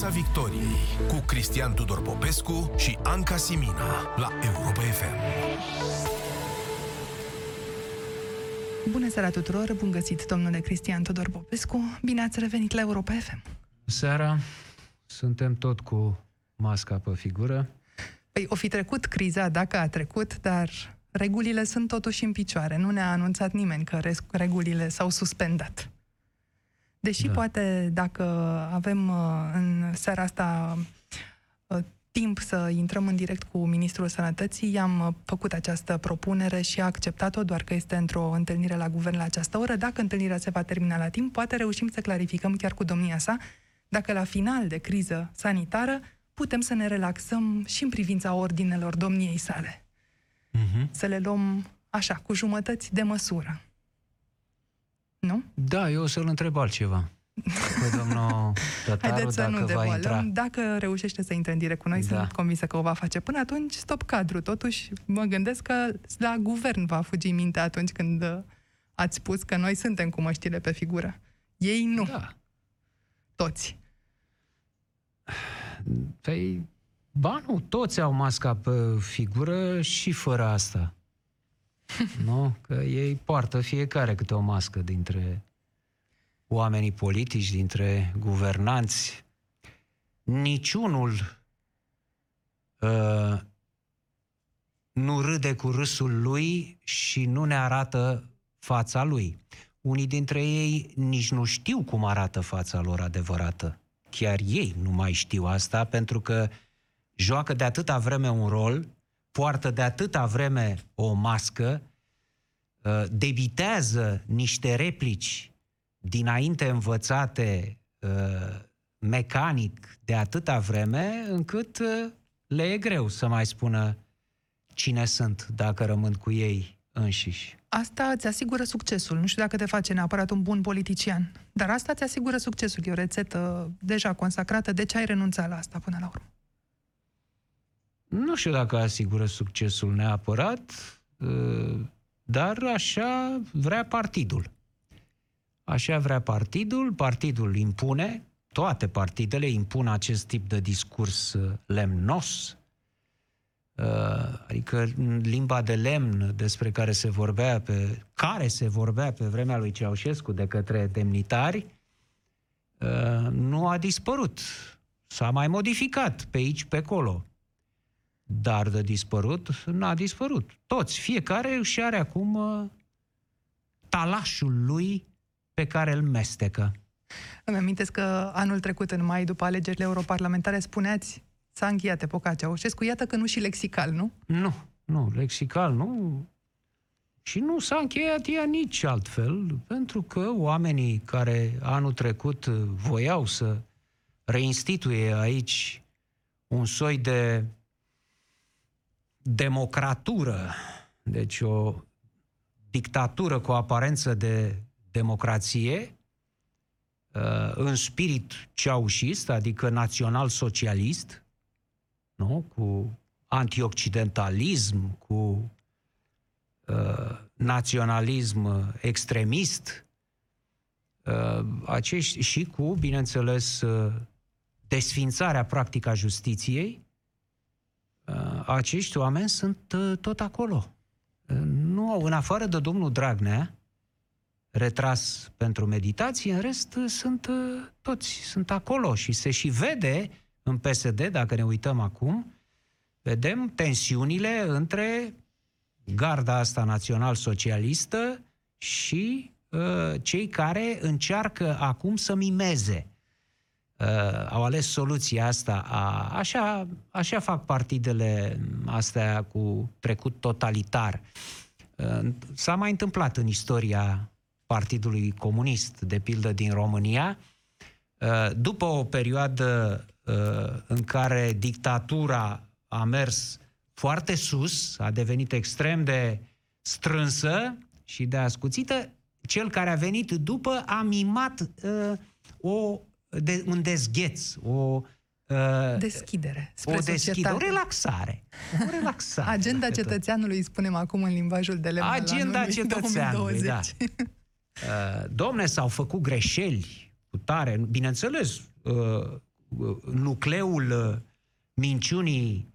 Piața Victoriei cu Cristian Tudor Popescu și Anca Simina la Europa FM. Bună seara tuturor, bun găsit domnule Cristian Tudor Popescu, bine ați revenit la Europa FM. Seara, suntem tot cu masca pe figură. Păi o fi trecut criza dacă a trecut, dar regulile sunt totuși în picioare. Nu ne-a anunțat nimeni că regulile s-au suspendat. Deși da. poate dacă avem uh, în seara asta uh, timp să intrăm în direct cu Ministrul Sănătății, i-am uh, făcut această propunere și a acceptat-o, doar că este într-o întâlnire la guvern la această oră. Dacă întâlnirea se va termina la timp, poate reușim să clarificăm chiar cu domnia sa dacă la final de criză sanitară putem să ne relaxăm și în privința ordinelor domniei sale. Uh-huh. Să le luăm așa, cu jumătăți de măsură. Nu? Da, eu o să-l întreb altceva. Pe domnul Tătaru, Haideți să dacă nu va intra. Dacă reușește să intre în direct cu noi, da. sunt convinsă că o va face. Până atunci, stop cadru. Totuși, mă gândesc că la guvern va fugi mintea atunci când uh, ați spus că noi suntem cu măștile pe figură. Ei nu. Da. Toți. Păi, ba nu, toți au masca pe figură și fără asta. nu? Că ei poartă fiecare câte o mască dintre oamenii politici, dintre guvernanți. Niciunul uh, nu râde cu râsul lui și nu ne arată fața lui. Unii dintre ei nici nu știu cum arată fața lor adevărată. Chiar ei nu mai știu asta pentru că joacă de atâta vreme un rol, poartă de atâta vreme o mască, uh, debitează niște replici dinainte învățate uh, mecanic de atâta vreme, încât uh, le e greu să mai spună cine sunt dacă rămân cu ei înșiși. Asta îți asigură succesul. Nu știu dacă te face neapărat un bun politician, dar asta îți asigură succesul. E o rețetă deja consacrată. De ce ai renunțat la asta până la urmă? Nu știu dacă asigură succesul neapărat, uh, dar așa vrea partidul. Așa vrea partidul, partidul impune, toate partidele impun acest tip de discurs uh, lemnos, uh, adică limba de lemn despre care se vorbea pe, care se vorbea pe vremea lui Ceaușescu de către demnitari, nu a dispărut. S-a mai modificat pe aici, pe acolo dar de dispărut, n-a dispărut. Toți, fiecare își are acum uh, talașul lui pe care îl mestecă. Îmi amintesc că anul trecut, în mai, după alegerile europarlamentare, spuneați s-a încheiat epoca Ceaușescu. Iată că nu și lexical, nu? Nu, nu, lexical nu. Și nu s-a încheiat ea nici altfel, pentru că oamenii care anul trecut voiau să reinstituie aici un soi de democratură, deci o dictatură cu aparență de democrație, uh, în spirit ceaușist, adică național-socialist, nu? cu antioccidentalism, cu uh, naționalism extremist, uh, acești, și cu, bineînțeles, uh, desfințarea practică a justiției, Uh, acești oameni sunt uh, tot acolo. Uh, nu au, în afară de domnul Dragnea, retras pentru meditație, în rest sunt toți, sunt acolo și se și vede în PSD, dacă ne uităm acum, vedem tensiunile între garda asta național-socialistă și uh, cei care încearcă acum să mimeze uh, au ales soluția asta. A, așa, așa fac partidele astea cu trecut totalitar. Uh, s-a mai întâmplat în istoria Partidului Comunist, de pildă din România, uh, după o perioadă uh, în care dictatura a mers foarte sus, a devenit extrem de strânsă și de ascuțită, cel care a venit după a mimat uh, o de, un dezgheț, o Uh, deschidere. Spre o deschidere, o relaxare. O relaxare. Agenda cetățeanului, spunem acum în limbajul de lemn Agenda cetățeanului, da. Uh, domne, s-au făcut greșeli cu tare. Bineînțeles, uh, uh, nucleul uh, minciunii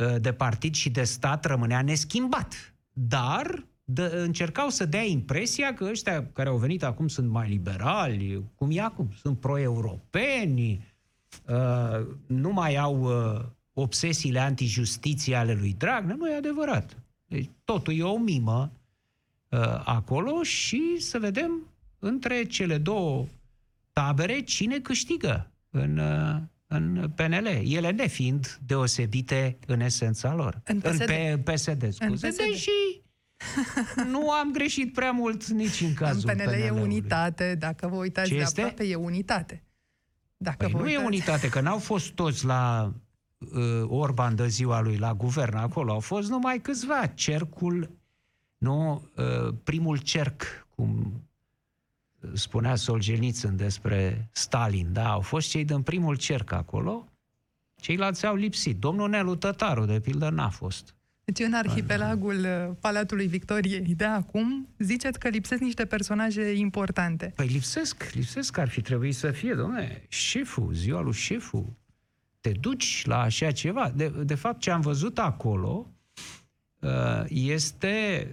uh, de partid și de stat rămânea neschimbat. Dar de, încercau să dea impresia că ăștia care au venit acum sunt mai liberali, cum e acum, sunt pro-europeni, uh, nu mai au uh, obsesiile antijustiție ale lui Dragnea. Nu e adevărat. Deci totul e o mimă uh, acolo și să vedem între cele două tabere cine câștigă în, uh, în PNL, ele nefiind deosebite în esența lor. În PSD. În P- PSD, scuze. În PSD. Deși nu am greșit prea mult nici în În cazul PNL e PNL-ului. unitate, dacă vă uitați Ce de este? aproape, e unitate. Dacă Păi vă nu e uitați... unitate, că n-au fost toți la uh, Orban de ziua lui, la guvern acolo. Au fost numai câțiva. Cercul, nu, uh, primul cerc, cum spunea Solzhenitsyn despre Stalin, da, au fost cei din primul cerc acolo, ceilalți au lipsit. Domnul Nelu Tătaru, de pildă, n-a fost. Deci în arhipelagul uh, Palatului Victoriei de acum, ziceți că lipsesc niște personaje importante. Păi lipsesc, lipsesc, ar fi trebuit să fie, domne, șeful, ziua lui șeful. Te duci la așa ceva. De, de fapt, ce am văzut acolo uh, este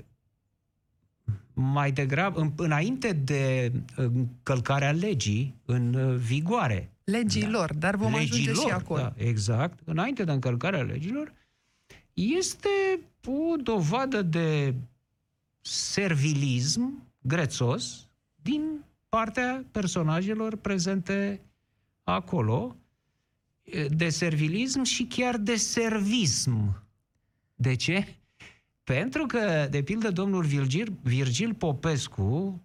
mai degrabă, în, înainte de încălcarea legii în uh, vigoare. Legilor, dar vom ajunge și Legilor, acolo. Da, exact. Înainte de încălcarea legilor, este o dovadă de servilism grețos din partea personajelor prezente acolo, de servilism și chiar de servism. De ce? Pentru că, de pildă, domnul Virgil, Virgil Popescu,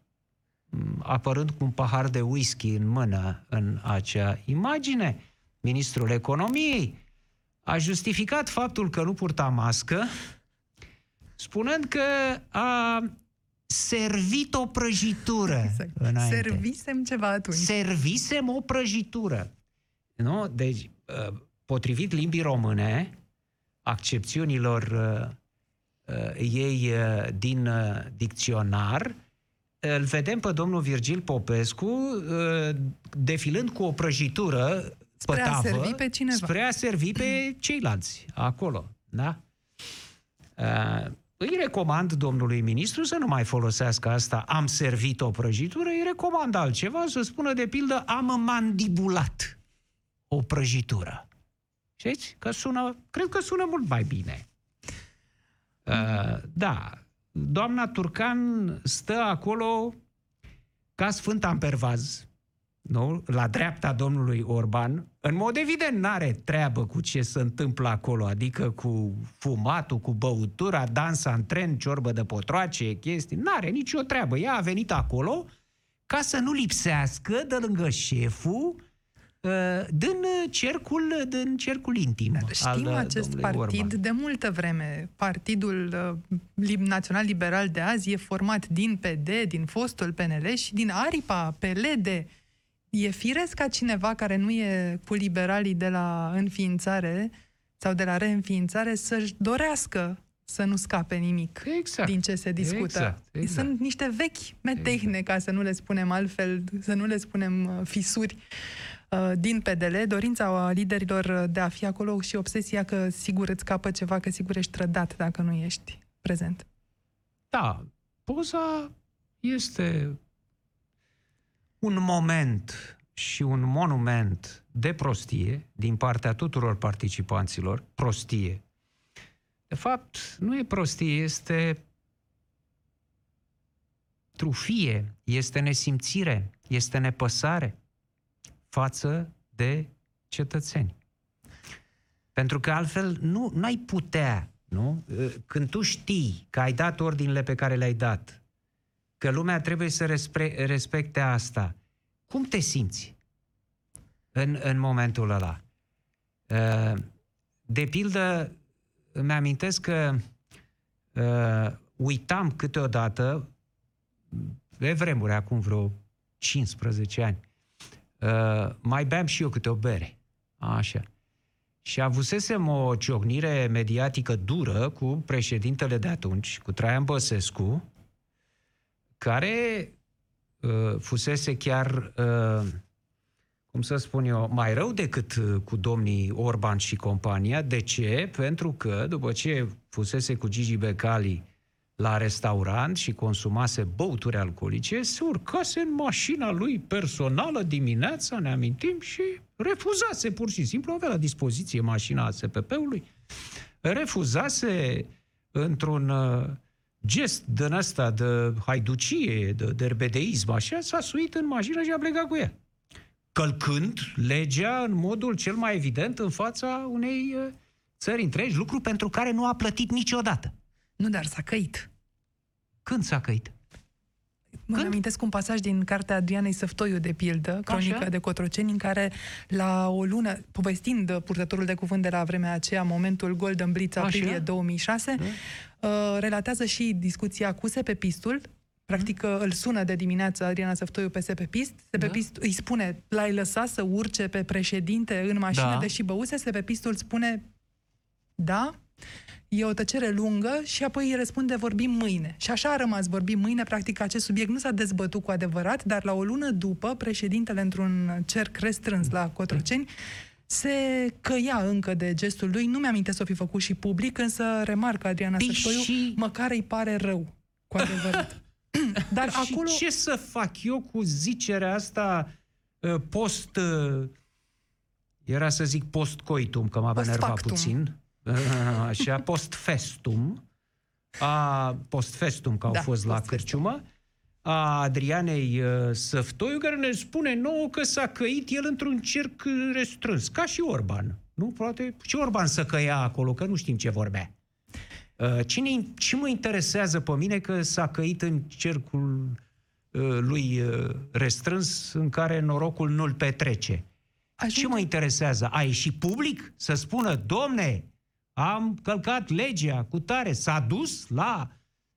m, apărând cu un pahar de whisky în mână în acea imagine, ministrul economiei, a justificat faptul că nu purta mască, spunând că a servit o prăjitură Exact. înainte. Servisem ceva atunci. Servisem o prăjitură. Nu? Deci, uh, potrivit limbii române, accepțiunilor uh, uh, ei uh, din uh, dicționar, îl vedem pe domnul Virgil Popescu uh, defilând cu o prăjitură Spre a pe tavă, servi pe cineva. Spre a servi pe ceilalți acolo. Da? Uh, îi recomand domnului ministru să nu mai folosească asta, am servit o prăjitură, îi recomand altceva, să spună de pildă, am mandibulat o prăjitură. Știți? Că sună, cred că sună mult mai bine. Uh, da, doamna Turcan stă acolo ca Sfânta în pervaz, nu? la dreapta domnului Orban, în mod evident n-are treabă cu ce se întâmplă acolo, adică cu fumatul, cu băutura, dans în tren, ciorbă de potroace, chestii, n-are nicio treabă. Ea a venit acolo ca să nu lipsească de lângă șeful uh, din cercul, din cercul intim al Știm uh, acest domnului partid Orban. de multă vreme. Partidul uh, Lib- Național Liberal de azi e format din PD, din fostul PNL și din aripa PLD. E firesc ca cineva care nu e cu liberalii de la înființare sau de la reînființare să-și dorească să nu scape nimic Exact. din ce se discută. Exact, exact. Sunt niște vechi metehne, ca să nu le spunem altfel, să nu le spunem uh, fisuri uh, din PDL, dorința liderilor de a fi acolo și obsesia că sigur îți scapă ceva, că sigur ești trădat dacă nu ești prezent. Da, poza este un moment și un monument de prostie din partea tuturor participanților, prostie. De fapt, nu e prostie, este trufie, este nesimțire, este nepăsare față de cetățeni. Pentru că altfel nu ai putea, nu? Când tu știi că ai dat ordinele pe care le-ai dat, că lumea trebuie să respre, respecte asta, cum te simți în, în momentul ăla? Uh, De pildă, îmi amintesc că uh, uitam câteodată, pe vremuri, acum vreo 15 ani, uh, mai beam și eu câte o bere. Așa. Și avusesem o ciocnire mediatică dură cu președintele de atunci, cu Traian Băsescu, care uh, fusese chiar, uh, cum cum să spun eu, mai rău decât uh, cu domnii Orban și compania. De ce? Pentru că după ce fusese cu Gigi Becali la restaurant și consumase băuturi alcoolice, se urcase în mașina lui personală dimineața, ne amintim, și refuzase pur și simplu, avea la dispoziție mașina SPP-ului, refuzase într-un uh, gest din ăsta de haiducie, de derbedeism, așa, s-a suit în mașină și a plecat cu ea. Călcând legea în modul cel mai evident în fața unei uh, țări întregi, lucru pentru care nu a plătit niciodată. Nu, dar s-a căit. Când s-a căit? Mă Când? amintesc un pasaj din cartea Adrianei Săftoiu, de pildă, Cronica Așa? de Cotroceni, în care la o lună, povestind purtătorul de cuvânt de la vremea aceea, momentul Golden Blitz, Așa? aprilie 2006, uh, relatează și discuția cu Sepepistul, Practic îl sună de dimineață Adriana Săftoiu pe Sepepist. Sepepist îi spune, l-ai lăsat să urce pe președinte în mașină, Da. deși băuse. Sepepistul spune, da, E o tăcere lungă și apoi îi răspunde vorbim mâine. Și așa a rămas vorbim mâine, practic acest subiect nu s-a dezbătut cu adevărat, dar la o lună după, președintele într-un cerc restrâns la Cotroceni, se căia încă de gestul lui. Nu mi-aminte să o fi făcut și public, însă remarcă Adriana Păi Săstoiu, și- măcar îi pare rău, cu adevărat. dar și acolo... ce să fac eu cu zicerea asta uh, post... uh, Era să zic post-coitum, că m-a Post enervat factum. puțin. Uh, Așa, post-festum. A, post-festum, că au Da, fost la post-festum. cârciumă. A Adrianei uh, Săftoiu, care ne spune nouă că s-a căit el într-un cerc uh, restrâns, ca și Orban. Nu, poate și Orban să căia acolo, că nu știm ce vorbea. Uh, Cine, ce mă interesează pe mine că s-a căit în cercul uh, lui uh, restrâns în care norocul nu-l petrece? Ajunge- Ce mă interesează? A ieșit public să spună, domne, am călcat legea cu tare, s-a dus la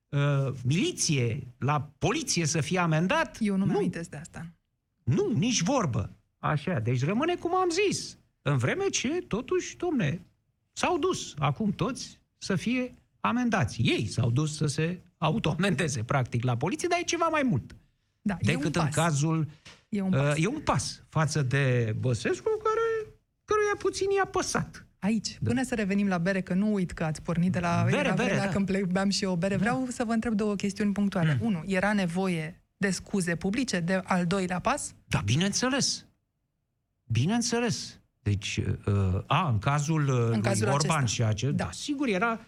uh, miliție, la poliție să fie amendat? Eu nu nu, mi-amintesc de asta. nu, nici vorbă. Așa, deci rămâne cum am zis. În vreme ce, totuși, domne, s-au dus acum toți să fie amendați. Ei s-au dus să se autoamendeze, practic, la poliție, dar e ceva mai mult Da, e un decât în pas. cazul... E un pas. Uh, e un pas față de Băsescu, care, căruia puțin i-a păsat. Aici, da. până să revenim la bere, că nu uit că ați pornit de la Bere, era bere, vremea da. când plec, beam și eu o bere. Vreau să vă întreb două chestiuni punctuale. Mm. Unu, era nevoie de scuze publice, de al doilea pas? Da, bineînțeles. Bineînțeles. Deci, uh, a, în cazul, uh, lui cazul Orban acesta. și acest, da. Da. da, sigur, era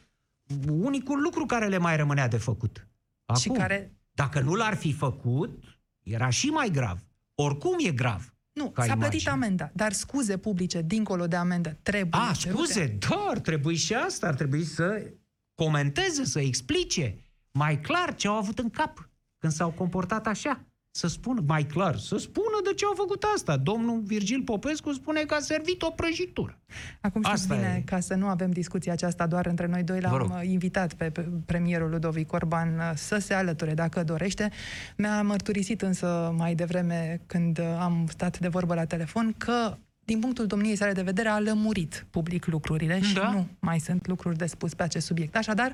unicul lucru care le mai rămânea de făcut. Acum, Și care- Dacă nu l-ar fi făcut, era și mai grav. Oricum e grav. Nu, Ca s-a plătit imagine. amenda, dar scuze publice, dincolo de amendă, trebuie A, cerute. scuze, da, ar trebui și asta, ar trebui să comenteze, să explice mai clar ce au avut în cap când s-au comportat așa. Să spună mai clar, să spună de ce au făcut asta. Domnul Virgil Popescu spune că a servit o prăjitură. Acum știți Asta bine, e. ca să nu avem discuția aceasta doar între noi doi, Vă rog. l-am uh, invitat pe pe premierul Ludovic Orban uh, să se alăture dacă dorește. Mi-a mărturisit însă mai devreme când uh, am stat de vorbă la telefon că din punctul domniei sale de vedere a lămurit public lucrurile și Da. nu mai sunt lucruri de spus pe acest subiect. Așadar,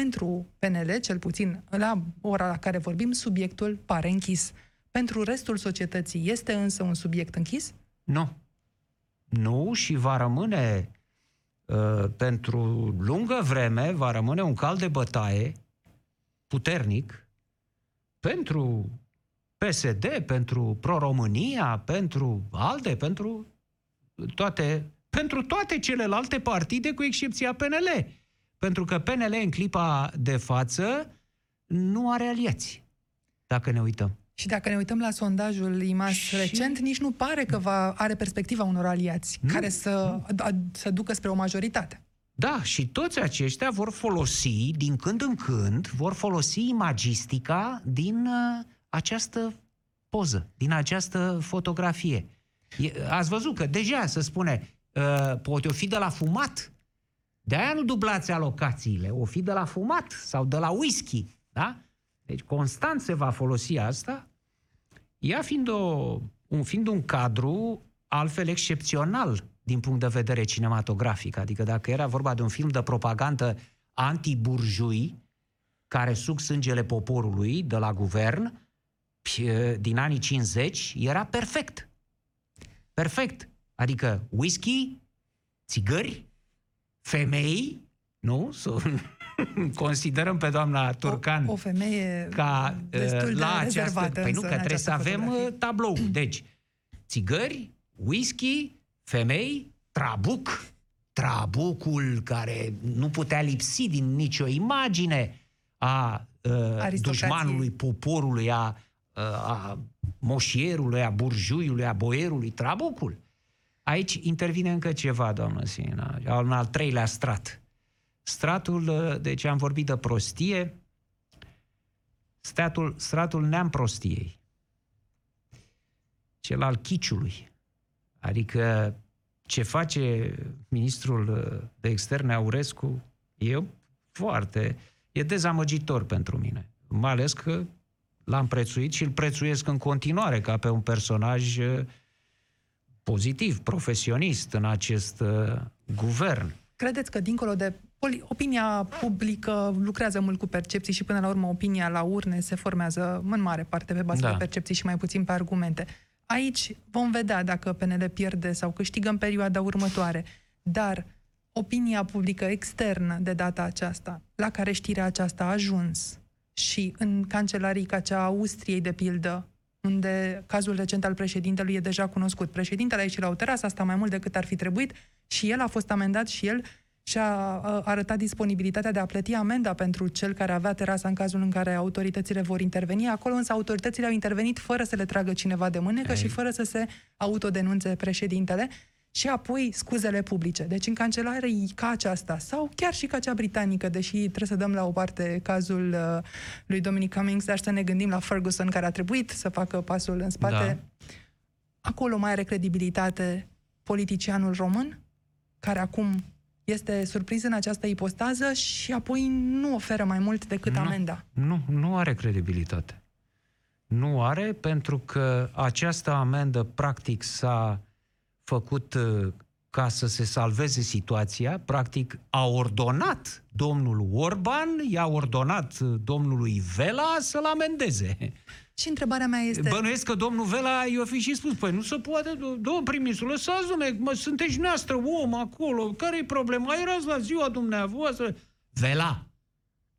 pentru PNL, cel puțin la ora la care vorbim, subiectul pare închis. Pentru restul societății este însă un subiect închis? Nu. Nu și va rămâne uh, pentru lungă vreme, va rămâne un cal de bătaie puternic pentru PSD, pentru Pro-România, pentru ALDE, pentru toate, pentru toate celelalte partide, cu excepția PNL. Pentru că PNL în clipa de față nu are aliați, dacă ne uităm. Și dacă ne uităm la sondajul IMAS Și- recent, nici nu pare că va, are perspectiva unor aliați Nu, care să, a, să ducă spre o majoritate. Da, și toți aceștia vor folosi, din când în când, vor folosi imagistica din uh, această poză, din această fotografie. E, ați văzut că deja se spune, uh, poate o fi de la fumat. De-aia nu dublați alocațiile, o fi de la fumat sau de la whisky, da? Deci constant se va folosi asta, ea fiind, o, un, fiind un cadru altfel excepțional din punct de vedere cinematografic. Adică dacă era vorba de un film de propagandă anti-burjui, care suc sângele poporului de la guvern, pi- din anii 50, era perfect. perfect. Adică whisky, țigări, femei, nu? Considerăm pe doamna Turcan o, o femeie ca destul de la această... Păi nu, că trebuie să avem fotografie. uh, tablou. Deci, țigări, whisky, femei, trabuc. Trabucul care nu putea lipsi din nicio imagine a uh, Aristocrației. dușmanului poporului, a, uh, a moșierului, a burjuiului, a boierului, trabucul. Aici intervine încă ceva, doamnă Sina, un al treilea strat. Stratul, uh, deci am vorbit de prostie, stratul, stratul neam prostiei, cel al chiciului. Adică ce face ministrul uh, de externe Aurescu e foarte, e dezamăgitor pentru mine. Mai ales că l-am prețuit și îl prețuiesc în continuare ca pe un personaj uh, pozitiv, profesionist în acest uh, guvern. Credeți că dincolo de poli- opinia publică lucrează mult cu percepții și până la urmă opinia la urne se formează în mare parte pe bază Da. de percepții și mai puțin pe argumente. Aici vom vedea dacă PNL pierde sau câștigă în perioada următoare. Dar opinia publică externă de data aceasta, la care știrea aceasta a ajuns și în cancelarii ca cea a Austriei, de pildă, unde cazul recent al președintelui e deja cunoscut. Președintele a ieșit la o terasă, asta mai mult decât ar fi trebuit, și el a fost amendat și el și-a a, arătat disponibilitatea de a plăti amenda pentru cel care avea terasa în cazul în care autoritățile vor interveni. Acolo însă autoritățile au intervenit fără să le tragă cineva de mânecă Ei. și fără să se autodenunțe președintele și apoi scuzele publice. Deci în cancelarii ca aceasta sau chiar și ca cea britanică, deși trebuie să dăm la o parte cazul uh, lui Dominic Cummings, dar să ne gândim la Ferguson care a trebuit să facă pasul în spate. Da. Acolo mai are credibilitate politicianul român, care acum este surprins în această ipostază și apoi nu oferă mai mult decât Nu. amenda. Nu, nu are credibilitate. Nu are pentru că această amendă practic s-a făcut uh, ca să se salveze situația, practic a ordonat domnul Orban, i-a ordonat uh, domnului Vela să-l amendeze. Și întrebarea mea este... Bănuiesc că domnul Vela i-a fi și spus, păi nu se poate, do- domnul prim-ministru, lăsați, domnule, mă, sunteți noastră om acolo, care-i problema? Erați la ziua dumneavoastră. Vela,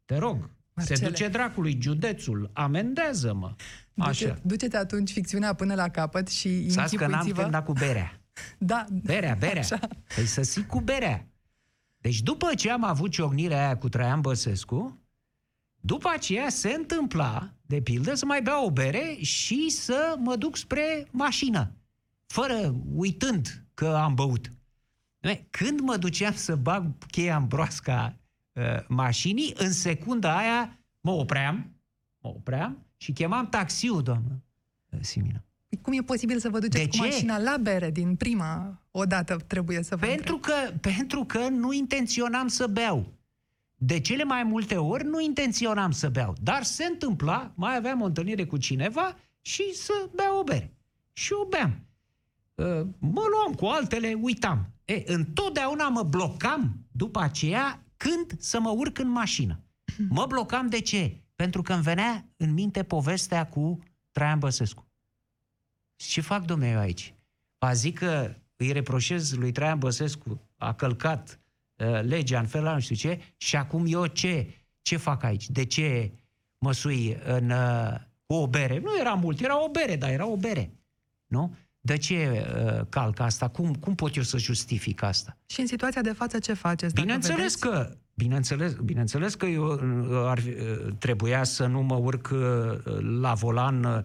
te rog, Marcele. se duce dracului județul, amendează-mă. Așa. Duce, duceți atunci ficțiunea până la capăt și Să că n-am închipuiți-vă... terminat cu berea. Da, Berea, berea. Așa. Păi să zic cu berea. Deci după ce am avut ciocnirea aia cu Traian Băsescu, după aceea se întâmpla, de pildă, să mai beau o bere și să mă duc spre mașină, fără uitând că am băut. Doamne, Când mă duceam să bag cheia în broasca uh, mașinii, în secunda aia mă opream, mă opream și chemam taxiul, doamnă uh, Simina. Cum e posibil să vă duceți De cu ce? mașina la bere din prima odată, trebuie să vă Pentru întreb. că, pentru că nu intenționam să beau. De cele mai multe ori nu intenționam să beau. Dar se întâmpla, mai aveam o întâlnire cu cineva și să beau o bere. Și o beam. Uh, Mă luam cu altele, uitam. E, întotdeauna mă blocam după aceea când să mă urc în mașină. Mă blocam de ce? Pentru că îmi venea în minte povestea cu Traian Băsescu. Ce fac, domnule, eu aici? A zic că îi reproșez lui Traian Băsescu, a călcat uh, legea în felul ăla, nu știu ce, și acum eu ce? Ce fac aici? De ce mă sui în, uh, cu o bere? Nu era mult, era o bere, dar era o bere. Nu? De ce uh, calc asta? Cum, cum pot eu să justific asta? Și în situația de față ce faceți? dacă Bineînțeles vedeți? că, bineînțeles, bineînțeles că eu uh, ar, fi- uh, trebuia să nu mă urc uh, la volan uh,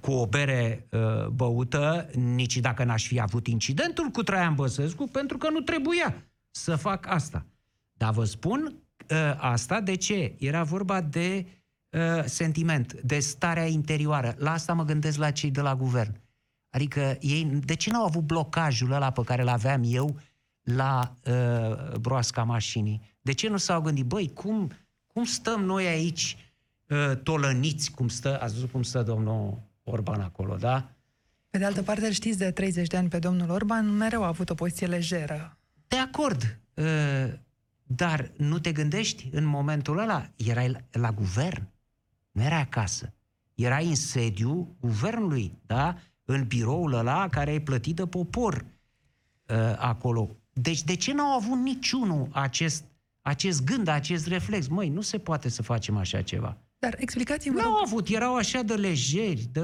cu o bere uh, băută, nici dacă n-aș fi avut incidentul cu Traian Băsescu, pentru că nu trebuia să fac asta. Dar vă spun uh, asta de ce? Era vorba de uh, sentiment, de starea interioară. La asta mă gândesc la cei de la guvern. Adică ei, de ce n-au avut blocajul ăla pe care îl aveam eu la uh, broasca mașinii? De ce nu s-au gândit, băi, cum, cum stăm noi aici uh, tolăniți, cum stă, ați văzut cum stă domnul Orban acolo, da? Pe de altă parte, îl știți de 30 de ani pe domnul Orban, mereu a avut o poziție lejeră. De acord, uh, dar nu te gândești în momentul ăla, erai la, la guvern, nu erai acasă. Erai în sediu guvernului, da? în biroul ăla care e plătit de popor uh, acolo. Deci de ce n-au avut niciunul acest, acest gând, acest reflex? Măi, nu se poate să facem așa ceva. Dar explicați-mi, N-au avut, erau așa de lejeri, de...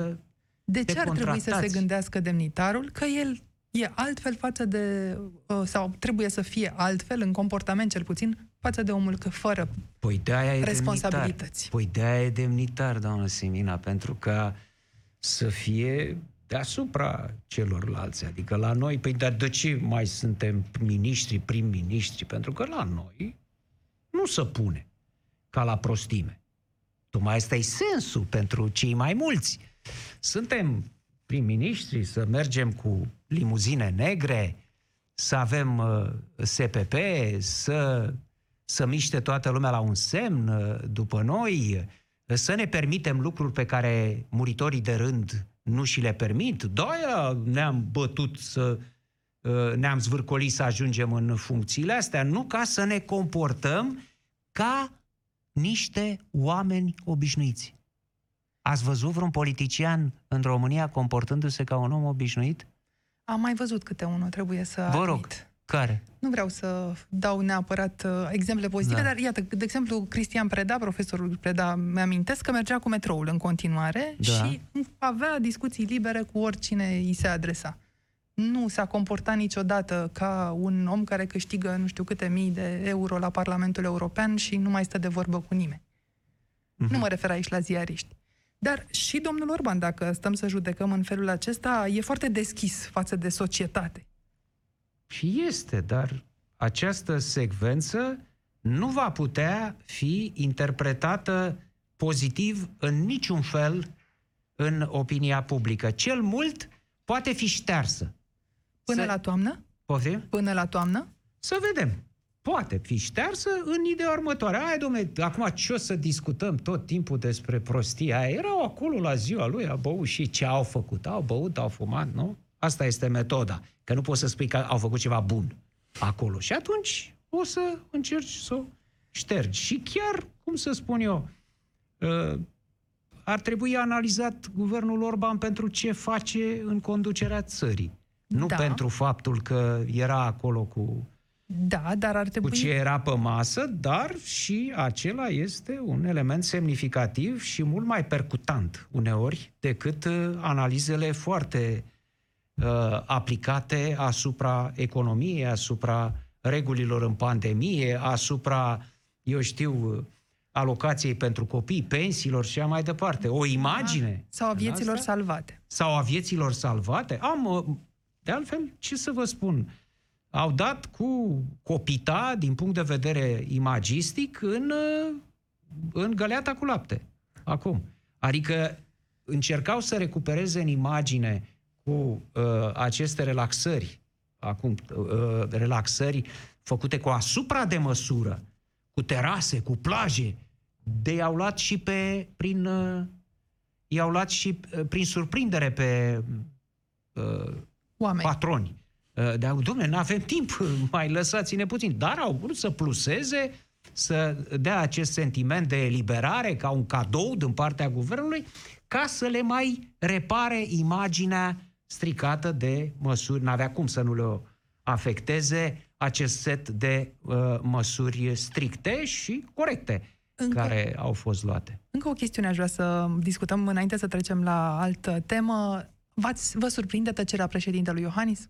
de de ce ar trebui să se contractați. gândească demnitarul că el e altfel față de, uh, sau trebuie să fie altfel în comportament cel puțin, față de omul că fără Păi de-aia e Responsabilități. demnitar. Păi de-aia e demnitar, doamnă Simina, pentru că să fie deasupra celorlalți. Adică la noi, păi dar de ce mai suntem miniștri, prim-ministri? Pentru că la noi nu se pune ca la prostime. Tocmai asta e sensul pentru cei mai mulți. Suntem prim-ministri, să mergem cu limuzine negre, să avem uh, SPP, să, să miște toată lumea la un semn uh, după noi, uh, să ne permitem lucruri pe care muritorii de rând nu și le permit. De-aia ne-am bătut să uh, ne-am zvârcolit să ajungem în funcțiile astea, nu ca să ne comportăm ca niște oameni obișnuiți. Ați văzut vreun politician în România comportându-se ca un om obișnuit? Am mai văzut câte unul, trebuie să Vă rog, admit. care? Nu vreau să dau neapărat uh, exemple pozitive, Da. dar iată, de exemplu, Cristian Preda, profesorul Preda, mi-amintesc că mergea cu metroul în continuare Da. și avea discuții libere cu oricine îi se adresa. Nu s-a comportat niciodată ca un om care câștigă nu știu câte mii de euro la Parlamentul European și nu mai stă de vorbă cu nimeni. Nu mă refer aici la ziariști. Dar și domnul Orban, dacă stăm să judecăm în felul acesta, e foarte deschis față de societate. Și este, dar această secvență nu va putea fi interpretată pozitiv în niciun fel în opinia publică. Cel mult poate fi ștearsă. Până Să- la toamnă? Poftim? Până la toamnă? Să vedem. Poate fi ștearsă în ideea următoare. Hai, domnule, acum ce o să discutăm tot timpul despre prostia aia? Erau acolo la ziua lui, au băut și ce au făcut? Au băut, au fumat, nu? Asta este metoda. Că nu poți să spui că au făcut ceva bun acolo. Și atunci o să încerci să o ștergi. Și chiar, cum să spun eu, uh, ar trebui analizat guvernul Orban pentru ce face în conducerea țării. Nu Da. pentru faptul că era acolo cu Da, dar ar cu trebui... ce era pe masă, dar și acela este un element semnificativ și mult mai percutant uneori decât uh, analizele foarte uh, aplicate asupra economiei, asupra regulilor în pandemie, asupra, eu știu, uh, alocației pentru copii, pensiilor și așa mai departe. O imagine. Sau a în vieților asta? salvate. sau a vieților salvate. Am, uh, de altfel, ce să vă spun, au dat cu copita, din punct de vedere imagistic, în, uh, în găleata cu lapte. Acum. Adică încercau să recupereze în imagine cu uh, aceste relaxări, acum, uh, relaxări făcute cu asupra de măsură, cu terase, cu plaje, de i-au luat și pe, prin, uh, i-au luat și uh, prin surprindere pe uh, Oameni. patroni. Uh, De domnule, nu avem timp, mai lăsați-ne puțin. Dar au vrut să pluseze, să dea acest sentiment de eliberare ca un cadou din partea guvernului, ca să le mai repare imaginea stricată de măsuri. N-avea cum să nu le afecteze acest set de uh, măsuri stricte și corecte Încă- care au fost luate. Încă o chestiune aș vrea să discutăm înainte să trecem la altă temă. V-ați, vă surprinde tăcerea președintelui Iohannis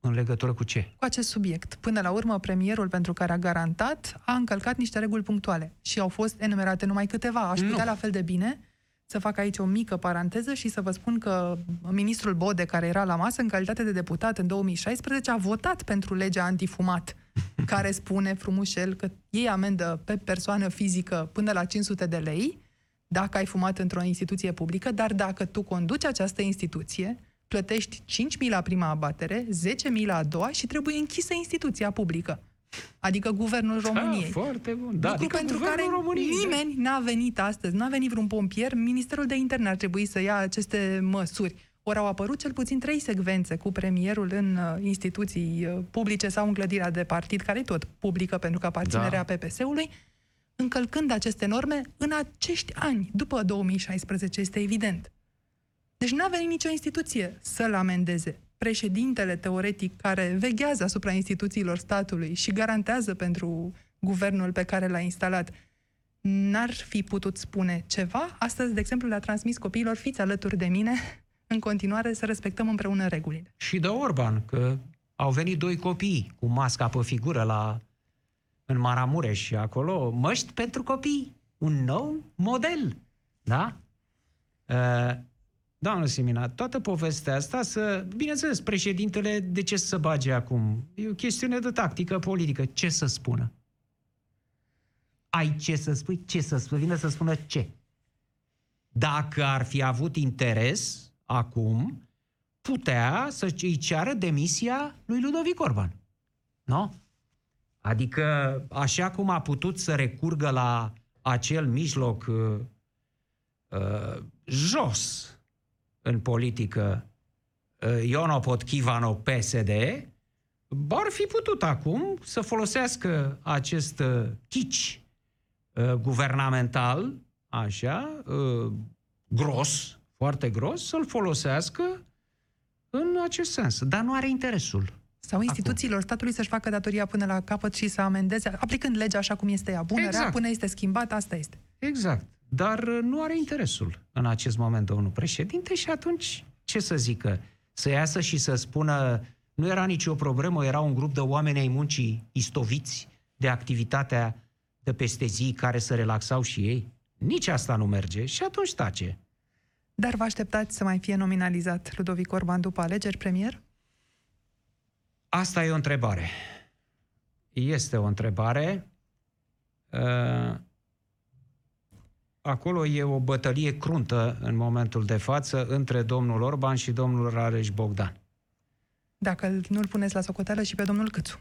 În legătură cu ce? cu acest subiect? Până la urmă, premierul, pentru care a garantat, a încălcat niște reguli punctuale și au fost enumerate numai câteva. Aș Nu. putea la fel de bine să fac aici o mică paranteză și să vă spun că ministrul Bode, care era la masă în calitate de deputat în 2016, a votat pentru legea antifumat, care spune frumușel că ei amendă pe persoană fizică până la 500 de lei dacă ai fumat într-o instituție publică, dar dacă tu conduci această instituție, plătești 5.000 la prima abatere, 10.000 la a doua și trebuie închisă instituția publică. Adică Guvernul României. Ah, foarte bun. Da, Lucru adică pentru Guvernul care României, da. nimeni n-a venit astăzi, n-a venit vreun pompier, Ministerul de Interne ar trebui să ia aceste măsuri. Ori au apărut cel puțin trei secvențe cu premierul în uh, instituții uh, publice sau în clădirea de partid, care e tot publică pentru că aparținerea Da. PPS-ului, încălcând aceste norme în acești ani, după 2016, este evident. Deci nu a venit nicio instituție să-l amendeze. Președintele teoretic care veghează asupra instituțiilor statului și garantează pentru guvernul pe care l-a instalat, n-ar fi putut spune ceva? Astăzi, de exemplu, le-a transmis copiilor, fiți alături de mine, în continuare să respectăm împreună regulile. Și de Orban, că au venit doi copii cu masca pe figură la, în Maramureș și acolo, măști pentru copii, un nou model, da? Uh, Doamnă Simina, toată povestea asta să... Bineînțeles, președintele de ce să se bage acum? E o chestiune de tactică politică. Ce să spună? Ai ce să spui? Ce să spui? Vine să spună ce? Dacă ar fi avut interes acum, putea să îi ceară demisia lui Ludovic Orban. Nu? Adică, așa cum a putut să recurgă la acel mijloc uh, uh, jos în politică uh, Iono Potkivano PSD, ar fi putut acum să folosească acest uh, chici uh, guvernamental, așa, uh, gros, foarte gros, să-l folosească în acest sens. Dar nu are interesul. Sau instituțiilor Acum. statului să-și facă datoria până la capăt și să amendeze, aplicând legea așa cum este ea, bună, exact. rea, până este schimbat, asta este. Exact. Dar uh, nu are interesul în acest moment domnul președinte și atunci ce să zică? Să iasă și să spună nu era nicio problemă, era un grup de oameni ai muncii istoviți de activitatea de peste zi care să relaxau și ei? Nici asta nu merge și atunci tace. Dar vă așteptați să mai fie nominalizat Ludovic Orban după alegeri premier? Asta e o întrebare. Este o întrebare. Uh, acolo e o bătălie cruntă în momentul de față între domnul Orban și domnul Rareș Bogdan. Dacă nu-l puneți la socoteală și pe domnul Câțu.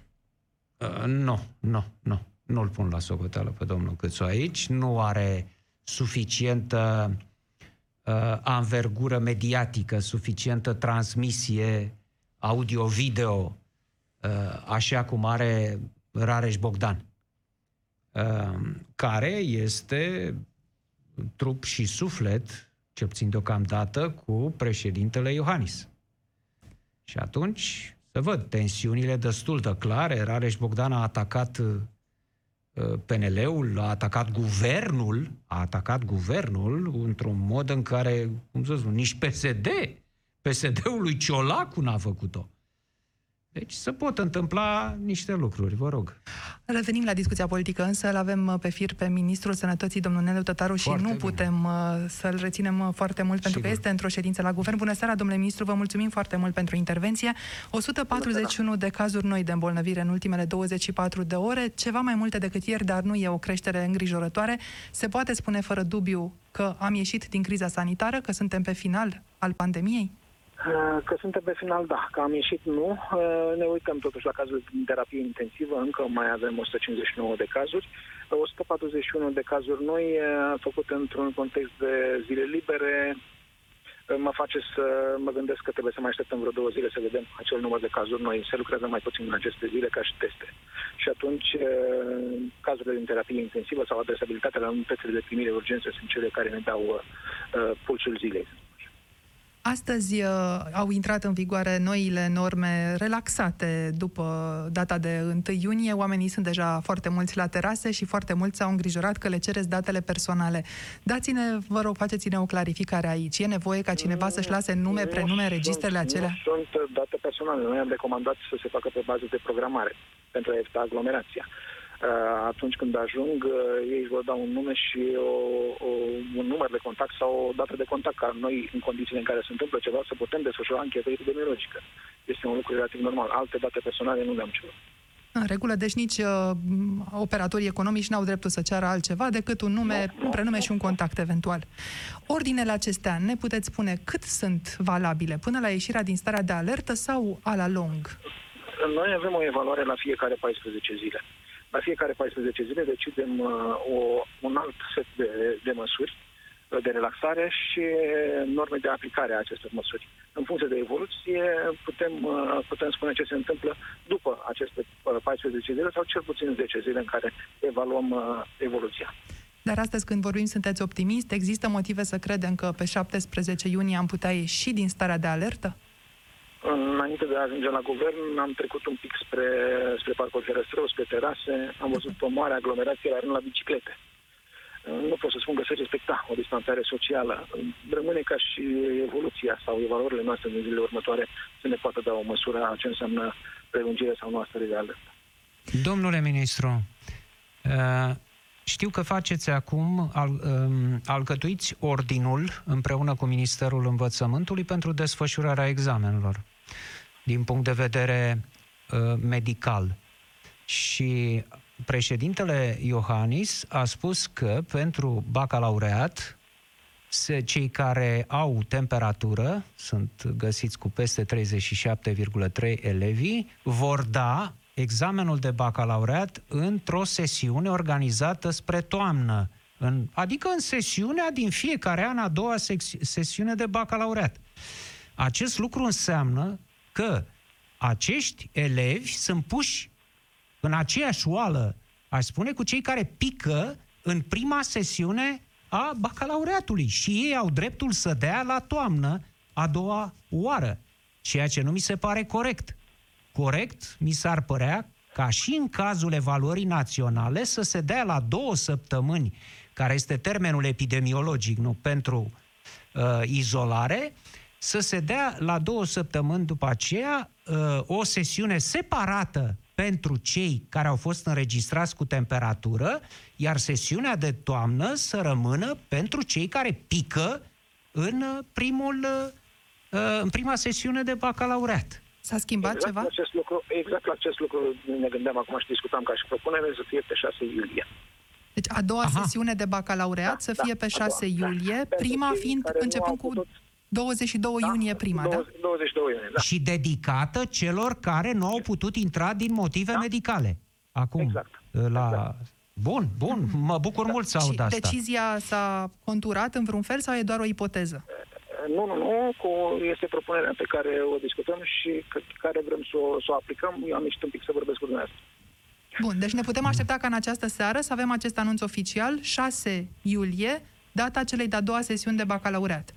Uh, nu, nu, nu. Nu-l pun la socoteală pe domnul Câțu aici. Nu are suficientă uh, anvergură mediatică, suficientă transmisie audio-video, uh, așa cum are Rareș Bogdan, uh, care este trup și suflet, ce puțin deocamdată, cu președintele Iohannis. Și atunci, să văd, tensiunile destul de clare. Rareș Bogdan a atacat uh, PNL-ul, a atacat guvernul, a atacat guvernul într-un mod în care, cum să spun, nici PSD, PSD-ul lui Ciolacu n-a făcut-o. Deci se pot întâmpla niște lucruri, vă rog. Revenim la discuția politică, însă îl avem uh, pe fir pe Ministrul Sănătății, domnul Nelu Tătaru, și foarte nu putem bine. Uh, să-l reținem uh, foarte mult, pentru Sigur. că este într-o ședință la guvern. Bună seara, domnule ministru, vă mulțumim foarte mult pentru intervenție. 141 de cazuri noi de îmbolnăvire în ultimele 24 de ore, ceva mai multe decât ieri, dar nu e o creștere îngrijorătoare. Se poate spune fără dubiu că am ieșit din criza sanitară, că suntem pe final al pandemiei? Uh, că suntem pe final, da. Că am ieșit, nu. Uh, ne uităm totuși la cazul din terapie intensivă. Încă mai avem 159 de cazuri. 141 uh, de cazuri noi, făcut într-un context de zile libere, mă face să mă gândesc că trebuie să mai așteptăm vreo două zile să vedem acel număr de cazuri noi. Se lucrează mai puțin în aceste zile ca și teste. Și atunci, cazurile din terapie intensivă sau adresabilitatea la unitățile de primire urgență sunt cele care ne dau uh, pulsul zilei. Astăzi uh, au intrat în vigoare noile norme relaxate după data de 1 iunie. Oamenii sunt deja foarte mulți la terase și foarte mulți s-au îngrijorat că le cereți datele personale. Dați-ne, vă rog, faceți-ne o clarificare aici. E nevoie ca cineva să-și lase nume, prenume, registrele acelea? Nu sunt date personale. Noi am recomandat să se facă pe bază de programare pentru a evita aglomerația. Uh, atunci când ajung, uh, ei își vor da un nume și o, o, un număr de contact sau o dată de contact, ca noi, în condițiile în care se întâmplă ceva, să putem desfășura anchetă epidemiologică. Este un lucru relativ normal. Alte date personale nu le-am cerut. În regulă, deci nici uh, operatorii economici n-au dreptul să ceară altceva decât un nume, no, un prenume și un contact eventual. Ordinele acestea, ne puteți spune cât sunt valabile? Până la ieșirea din starea de alertă sau a la lung? Noi avem o evaluare la fiecare 14 zile. La fiecare 14 zile decidem uh, o, un alt set de, de măsuri uh, de relaxare și norme de aplicare a acestor măsuri. În funcție de evoluție, putem, uh, putem spune ce se întâmplă după aceste 14 zile sau cel puțin 10 zile în care evaluăm evoluția. Dar astăzi când vorbim sunteți optimist, există motive să credem că pe 17 iunie am putea ieși din starea de alertă? Înainte de a ajunge la guvern, am trecut un pic spre, spre parcul Ferăstrău, spre terase, am văzut o mare aglomerație la rând la biciclete. Nu pot să spun că se respecta o distanțare socială. Rămâne ca și evoluția sau evaluările noastre din zilele următoare să ne poată da o măsură a ce înseamnă prelungirea sau noastră de alertă. Domnule ministru, uh, știu că faceți acum, al, um, alcătuiți ordinul împreună cu Ministerul Învățământului pentru desfășurarea examenelor din punct de vedere uh, medical. Și președintele Iohannis a spus că pentru bacalaureat se, cei care au temperatură, sunt găsiți cu peste 37,3 elevi, vor da examenul de bacalaureat într-o sesiune organizată spre toamnă, în, adică în sesiunea din fiecare an, a doua sesiune de bacalaureat. Acest lucru înseamnă că acești elevi sunt puși în aceeași oală, aș spune, cu cei care pică în prima sesiune a bacalaureatului și ei au dreptul să dea la toamnă a doua oară, ceea ce nu mi se pare corect. Corect mi s-ar părea ca și în cazul evaluării naționale să se dea la două săptămâni, care este termenul epidemiologic nu pentru uh, izolare, să se dea la două săptămâni după aceea uh, o sesiune separată pentru cei care au fost înregistrați cu temperatură, iar sesiunea de toamnă să rămână pentru cei care pică în, primul, uh, în prima sesiune de bacalaureat. S-a schimbat exact ceva? Acest lucru, exact la acest lucru ne gândeam acum și discutam ca și propunere să fie pe 6 iulie. Deci a doua Aha. sesiune de bacalaureat da, să fie da, pe 6 doua, iulie, da. prima fiind începând cu putut... 22 da, iunie prima, 20, da? 22 iunie, da. Și dedicată celor care nu au putut intra din motive da. medicale. Acum, exact. la... Exact. Bun, bun, mă bucur da. mult să aud asta. decizia s-a conturat în vreun fel sau e doar o ipoteză? Nu, nu, nu, cu, este propunerea pe care o discutăm și care vrem să o, să o aplicăm. Eu am ieșit un pic să vorbesc cu dumneavoastră. Bun, deci ne putem aștepta ca în această seară să avem acest anunț oficial, 6 iulie, data celei de-a doua sesiuni de bacalaureat.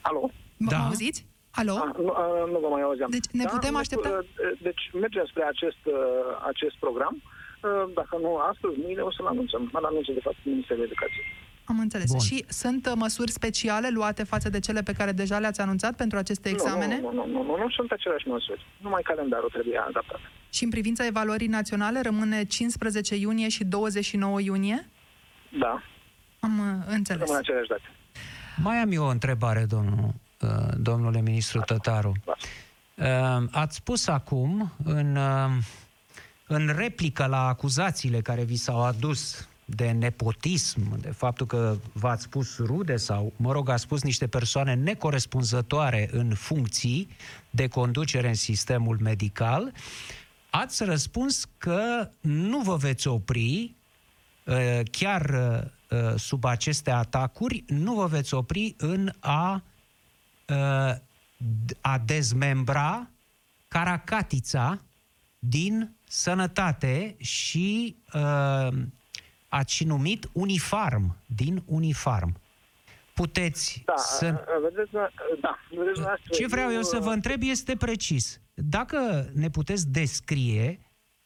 Alo? Mă da. auziți? Alo? A, nu, a, nu vă mai auzeam. Deci ne da, putem aștepta? Deci mergem spre acest, acest program. Dacă nu astăzi, mâine o să-l anunțăm. Îl anunță, de fapt, Ministerul Educației. Am înțeles. Bun. Și sunt uh, măsuri speciale luate față de cele pe care deja le-ați anunțat pentru aceste examene? Nu, nu, nu, nu, nu, nu sunt aceleași măsuri. Numai calendarul trebuie adaptat. Și în privința evaluării naționale rămâne 15 iunie și 29 iunie? Da. Am uh, înțeles. Rămâne aceleași date. Mai am eu o întrebare, domnul, uh, domnule ministru Tătaru. Ați spus acum, în, în replică la acuzațiile care vi s-au adus de nepotism, de faptul că v-ați spus rude sau, mă rog, ați spus niște persoane necorespunzătoare în funcții de conducere în sistemul medical, ați răspuns că nu vă veți opri uh, chiar uh, sub aceste atacuri, nu vă veți opri în a, uh, a dezmembra caracatița din sănătate și ați și numit unifarm, din unifarm. Puteți da, să... Vedeți, da, vedeți, Ce vreau eu să vă întreb este precis. Dacă ne puteți descrie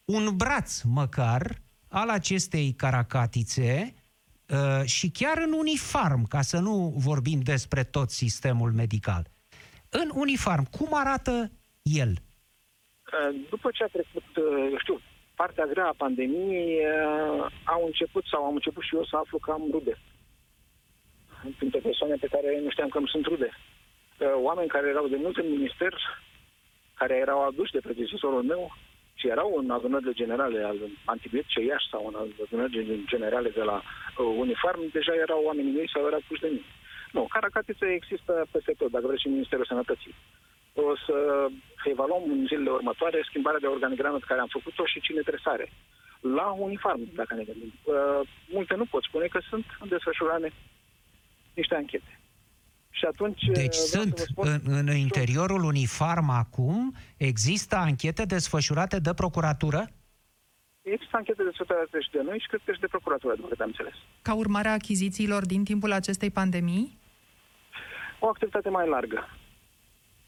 un braț măcar al acestei caracatițe uh, și chiar în uniform, ca să nu vorbim despre tot sistemul medical. În uniform, cum arată el? Uh, după ce a trecut, uh, știu, partea grea a pandemiei uh, au început sau am început și eu să aflu că am rude. Printre persoane pe care nu știam că îmi sunt rude. Uh, oameni care erau de mult în minister, care erau aduși de predecesorul meu și erau în adunările generale al antibiotice Iași sau în adunările generale de la uh, Unifarm, deja erau oamenii mei sau erau puși de mine. Nu, caracatiță există peste tot, dacă vreți și în Ministerul Sănătății o să evaluăm în zilele următoare schimbarea de organigramă pe care am făcut-o și cine tresare. La uniform, dacă ne gândim. Uh, multe nu pot spune că sunt în desfășurare niște anchete. Și atunci... Deci sunt spun, în, în interiorul uniform acum, există anchete desfășurate de procuratură? Există anchete desfășurate și de noi și cred că și de procuratură, după câte am înțeles. Ca urmare a achizițiilor din timpul acestei pandemii? O activitate mai largă.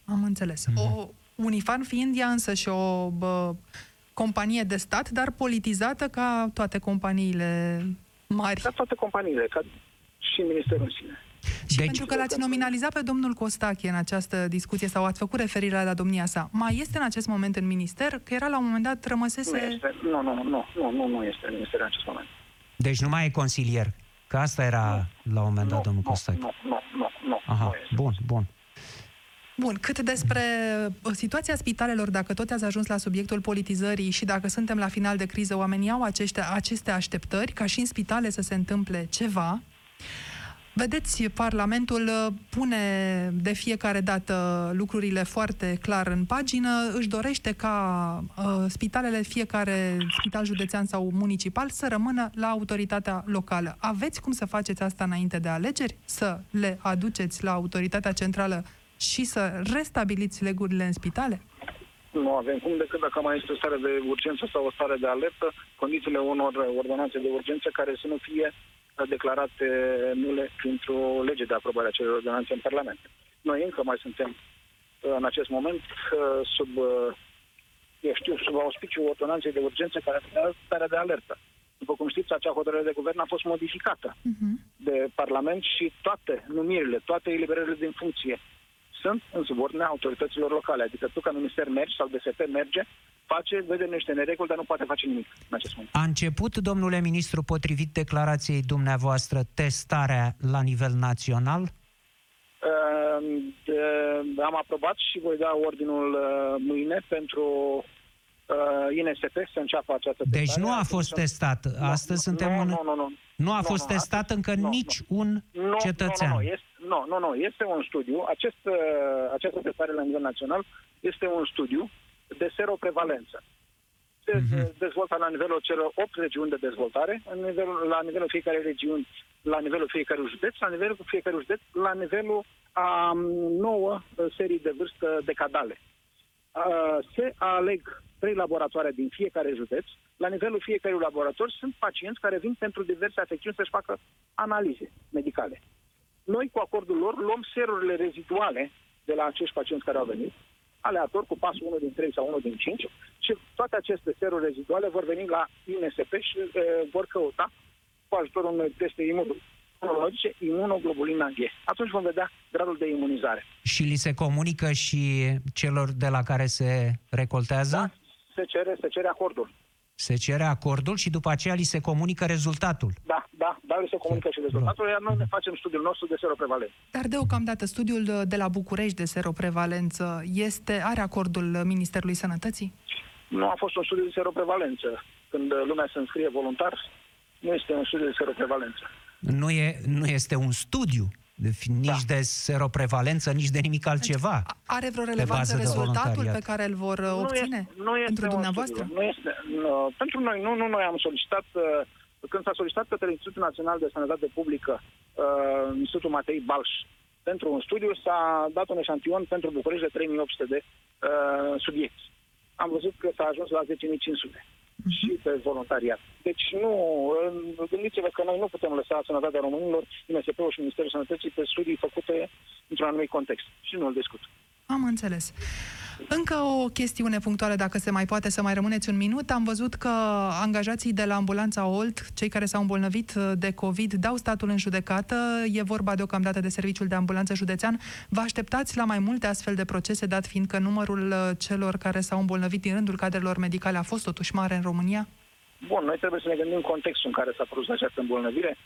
Am înțeles. O, Unifan fiind ea însă și o bă, companie de stat, dar politizată ca toate companiile mari. Ca toate companiile, ca și Ministerul în sine. Și deci, pentru că l-ați nominalizat pe domnul Costache în această discuție sau ați făcut referire la domnia sa, mai este în acest moment în minister? Că era la un moment dat, rămăsese... Nu, este, nu, nu, nu, nu, nu, nu este în minister în acest moment. Deci nu mai e consilier. Că asta era nu, la un moment dat nu, domnul nu, Costache. Nu, nu, nu, nu. Aha, nu este. bun, bun. Bun, cât despre uh, situația spitalelor, dacă tot ați ajuns la subiectul politizării și dacă suntem la final de criză, oamenii au aceste, aceste așteptări ca și în spitale să se întâmple ceva. Vedeți, Parlamentul uh, pune de fiecare dată lucrurile foarte clar în pagină, își dorește ca uh, spitalele, fiecare spital județean sau municipal, să rămână la autoritatea locală. Aveți cum să faceți asta înainte de alegeri? Să le aduceți la autoritatea centrală și să restabiliți legurile în spitale? Nu avem cum decât dacă mai este o stare de urgență sau o stare de alertă, condițiile unor ordonanțe de urgență care să nu fie declarate nule printr-o lege de aprobare a celor ordonanțe în Parlament. Noi încă mai suntem în acest moment sub, eu știu, sub auspiciul ordonanței de urgență care este starea de alertă. După cum știți, acea hotărâre de guvern a fost modificată uh-huh. de Parlament și toate numirile, toate eliberările din funcție sunt în subordinea autorităților locale. Adică tu ca minister mergi sau DSP merge, face, vede niște nereguli, dar nu poate face nimic în acest moment. A început, domnule ministru, potrivit declarației dumneavoastră, testarea la nivel național? Uh, de, am aprobat și voi da ordinul uh, mâine pentru uh, INSP să înceapă această Deci testare. nu a fost testat. Astăzi nu, suntem nu, în... Nu, nu, nu. Nu a Nu, fost nu, testat astăzi- încă nu, nici nu. un Nu, cetățean. Nu, nu, nu, este, nu, nu, nu, este un studiu. Acest, uh, această testare la nivel național este un studiu de seroprevalență. Se Mhm. uh, dezvoltă la nivelul celor 8 regiuni de dezvoltare, în nivelul, la nivelul fiecare regiuni, la nivelul fiecărui județ, la nivelul fiecărui județ, la nivelul a nouă uh, serii de vârstă decadale. Uh, se aleg trei laboratoare din fiecare județ. La nivelul fiecărui laborator sunt pacienți care vin pentru diverse afecțiuni să-și facă analize medicale. Noi, cu acordul lor, luăm serurile reziduale de la acești pacienți care au venit, aleator, cu pasul 1 din 3 sau 1 din 5, și toate aceste seruri reziduale vor veni la INSP și e, vor căuta, cu ajutorul unui teste imunologice, imunoglobulina G. Atunci vom vedea gradul de imunizare. Și li se comunică și celor de la care se recoltează? Da? Se cere, se cere acordul. Se cere acordul și după aceea li se comunică rezultatul. Da, da, dar se comunică și rezultatul, iar noi ne facem studiul nostru de seroprevalență. Dar deocamdată studiul de la București de seroprevalență este, are acordul Ministerului Sănătății? Nu a fost un studiu de seroprevalență. Când lumea se înscrie voluntar, nu este un studiu de seroprevalență. Nu, e, nu este un studiu, de, fi- nici de seroprevalență, nici de nimic altceva. A- Are vreo Pe relevanță bază de rezultatul voluntariat. pe care îl vor uh, Nu obține este, nu este pentru un dumneavoastră? Studiu. Nu este, nu, pentru noi, nu, nu noi am solicitat, uh, când s-a solicitat către Institutul Național de Sănătate Publică, uh, Institutul Matei Balș, pentru un studiu, s-a dat un eșantion pentru București de 3800 de uh, subiecti. Am văzut că s-a ajuns la 10.500 și pe voluntariat. Deci nu, uh, gândiți-vă că noi nu putem lăsa sănătatea românilor, INSP-ul și Ministerul Sănătății pe studii făcute într-un anumit context. Și nu îl discut. Am înțeles. Încă o chestiune punctuală, dacă se mai poate să mai rămâneți un minut. Am văzut că angajații de la ambulanța Olt, cei care s-au îmbolnăvit de COVID, dau statul în judecată. E vorba deocamdată de Serviciul de Ambulanță Județean. Vă așteptați la mai multe astfel de procese, dat fiind că numărul uh, celor care s-au îmbolnăvit din rândul cadrelor medicale a fost totuși mare în România? Bun, noi trebuie să ne gândim contextul în care s-a produs această îmbolnăvire,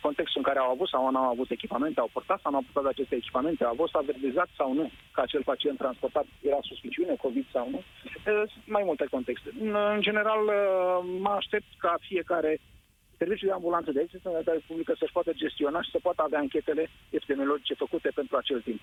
contextul în care au avut sau nu au avut echipamente, au portat sau nu au portat aceste echipamente, au fost avertizat sau nu că acel pacient transportat era suspiciune, COVID sau nu. Sunt mai multe contexte. În, în general, mă aștept ca fiecare serviciu de ambulanță de exit sănătate publică să-și poată gestiona și să poată avea anchetele epidemiologice făcute pentru acel timp.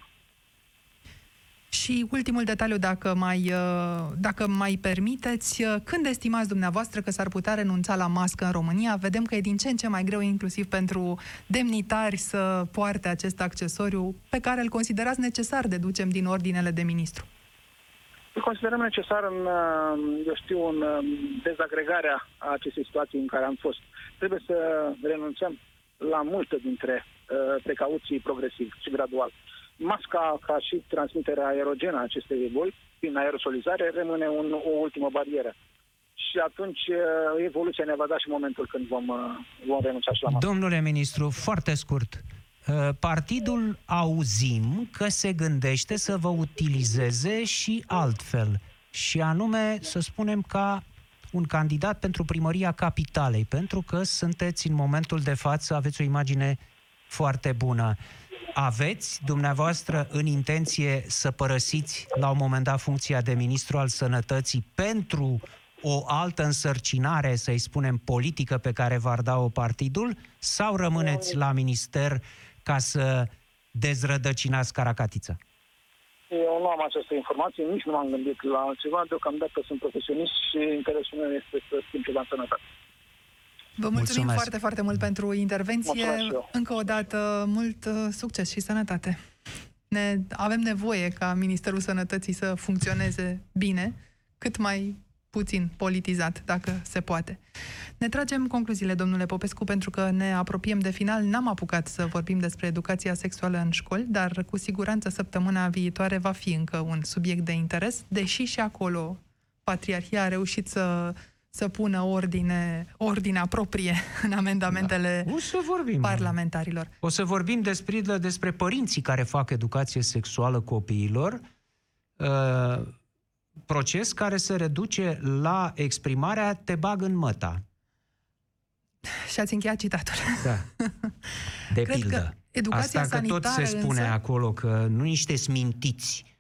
Și ultimul detaliu, dacă mai, uh, dacă mai permiteți, uh, când estimați dumneavoastră că s-ar putea renunța la mască în România? Vedem că e din ce în ce mai greu, inclusiv pentru demnitari, să poarte acest accesoriu pe care îl considerați necesar, deducem din ordinele de ministru. Îl considerăm necesar în, uh, eu știu, în uh, dezagregarea acestei situații în care am fost. Trebuie să renunțăm la multe dintre uh, precauții progresiv și gradual. Masca, ca și transmiterea aerogenă a acestei boli, prin aerosolizare, rămâne un, o ultimă barieră. Și atunci uh, evoluția ne va da și momentul când vom, uh, vom renunța și la mască. Domnule ministru, foarte scurt, uh, Partidul auzim că se gândește să vă utilizeze și altfel, și anume, să spunem, ca un candidat pentru primăria capitalei, pentru că sunteți în momentul de față, aveți o imagine foarte bună. Aveți dumneavoastră în intenție să părăsiți la un moment dat funcția de ministru al sănătății pentru o altă însărcinare, să-i spunem, politică pe care v-ar da-o partidul sau rămâneți la minister ca să dezrădăcinați caracatița? Eu nu am această informație, nici nu m-am gândit la altceva. Deocamdată sunt profesionist și interesul meu este să schimb ceva în sănătate. Vă mulțumim Mulțumesc. foarte, foarte mult pentru intervenție. Mulțumesc și eu. Încă o dată, mult uh, succes și sănătate. Ne, avem nevoie ca Ministerul Sănătății să funcționeze bine, cât mai puțin politizat, dacă se poate. Ne tragem concluziile, domnule Popescu, pentru că ne apropiem de final. N-am apucat să vorbim despre educația sexuală în școli, dar cu siguranță săptămâna viitoare va fi încă un subiect de interes, deși și acolo Patriarhia a reușit să, să pună ordine, ordinea proprie în amendamentele O să vorbim. parlamentarilor. O să vorbim despre, despre părinții care fac educație sexuală copiilor, uh, proces care se reduce la exprimarea te bag în măta. Și ați încheiat citatul. Da. De Cred pildă. că educația Asta că tot se sanitară spune însă- acolo că nu niște smintiți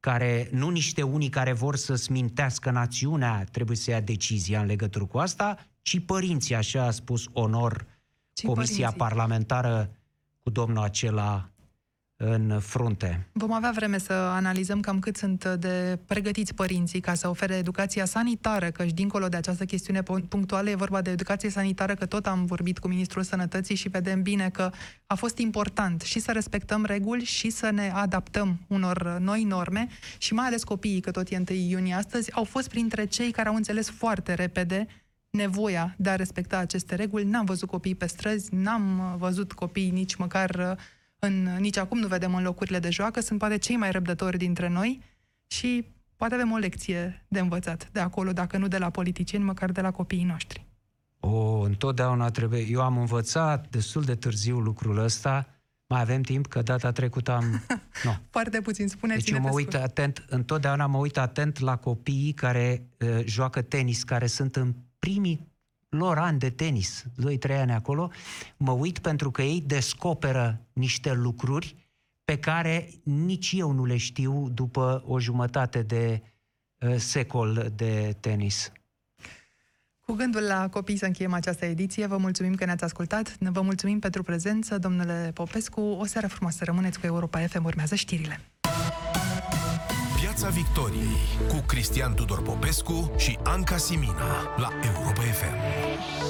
care, nu niște unii care vor să smintească națiunea trebuie să ia decizia în legătură cu asta, ci părinții, așa a spus onor Ci Comisia părinții. Parlamentară cu domnul acela în frunte. Vom avea vreme să analizăm cam cât sunt de pregătiți părinții ca să ofere educația sanitară, căci dincolo de această chestiune pun- punctuală e vorba de educație sanitară, că tot am vorbit cu Ministrul Sănătății și vedem bine că a fost important și să respectăm reguli și să ne adaptăm unor noi norme și mai ales copiii, că tot e 1 iunie astăzi, au fost printre cei care au înțeles foarte repede nevoia de a respecta aceste reguli. N-am văzut copii pe străzi, n-am uh, văzut copii nici măcar uh, în, nici acum nu vedem în locurile de joacă, sunt poate cei mai răbdători dintre noi și poate avem o lecție de învățat de acolo, dacă nu de la politicieni, măcar de la copiii noștri. O, întotdeauna trebuie... Eu am învățat destul de târziu lucrul ăsta. Mai avem timp, că data trecută am... No. Foarte puțin, spuneți Deci eu mă uit atent, întotdeauna mă uit atent la copiii care uh, joacă tenis, care sunt în primii lor ani de tenis, 2-3 ani acolo, mă uit pentru că ei descoperă niște lucruri pe care nici eu nu le știu după o jumătate de uh, secol de tenis. Cu gândul la copii să încheiem această ediție, vă mulțumim că ne-ați ascultat, vă mulțumim pentru prezență, domnule Popescu, o seară frumoasă, rămâneți cu Europa FM, urmează știrile. Piața Victoriei cu Cristian Tudor Popescu și Anca Simina la Europa FM.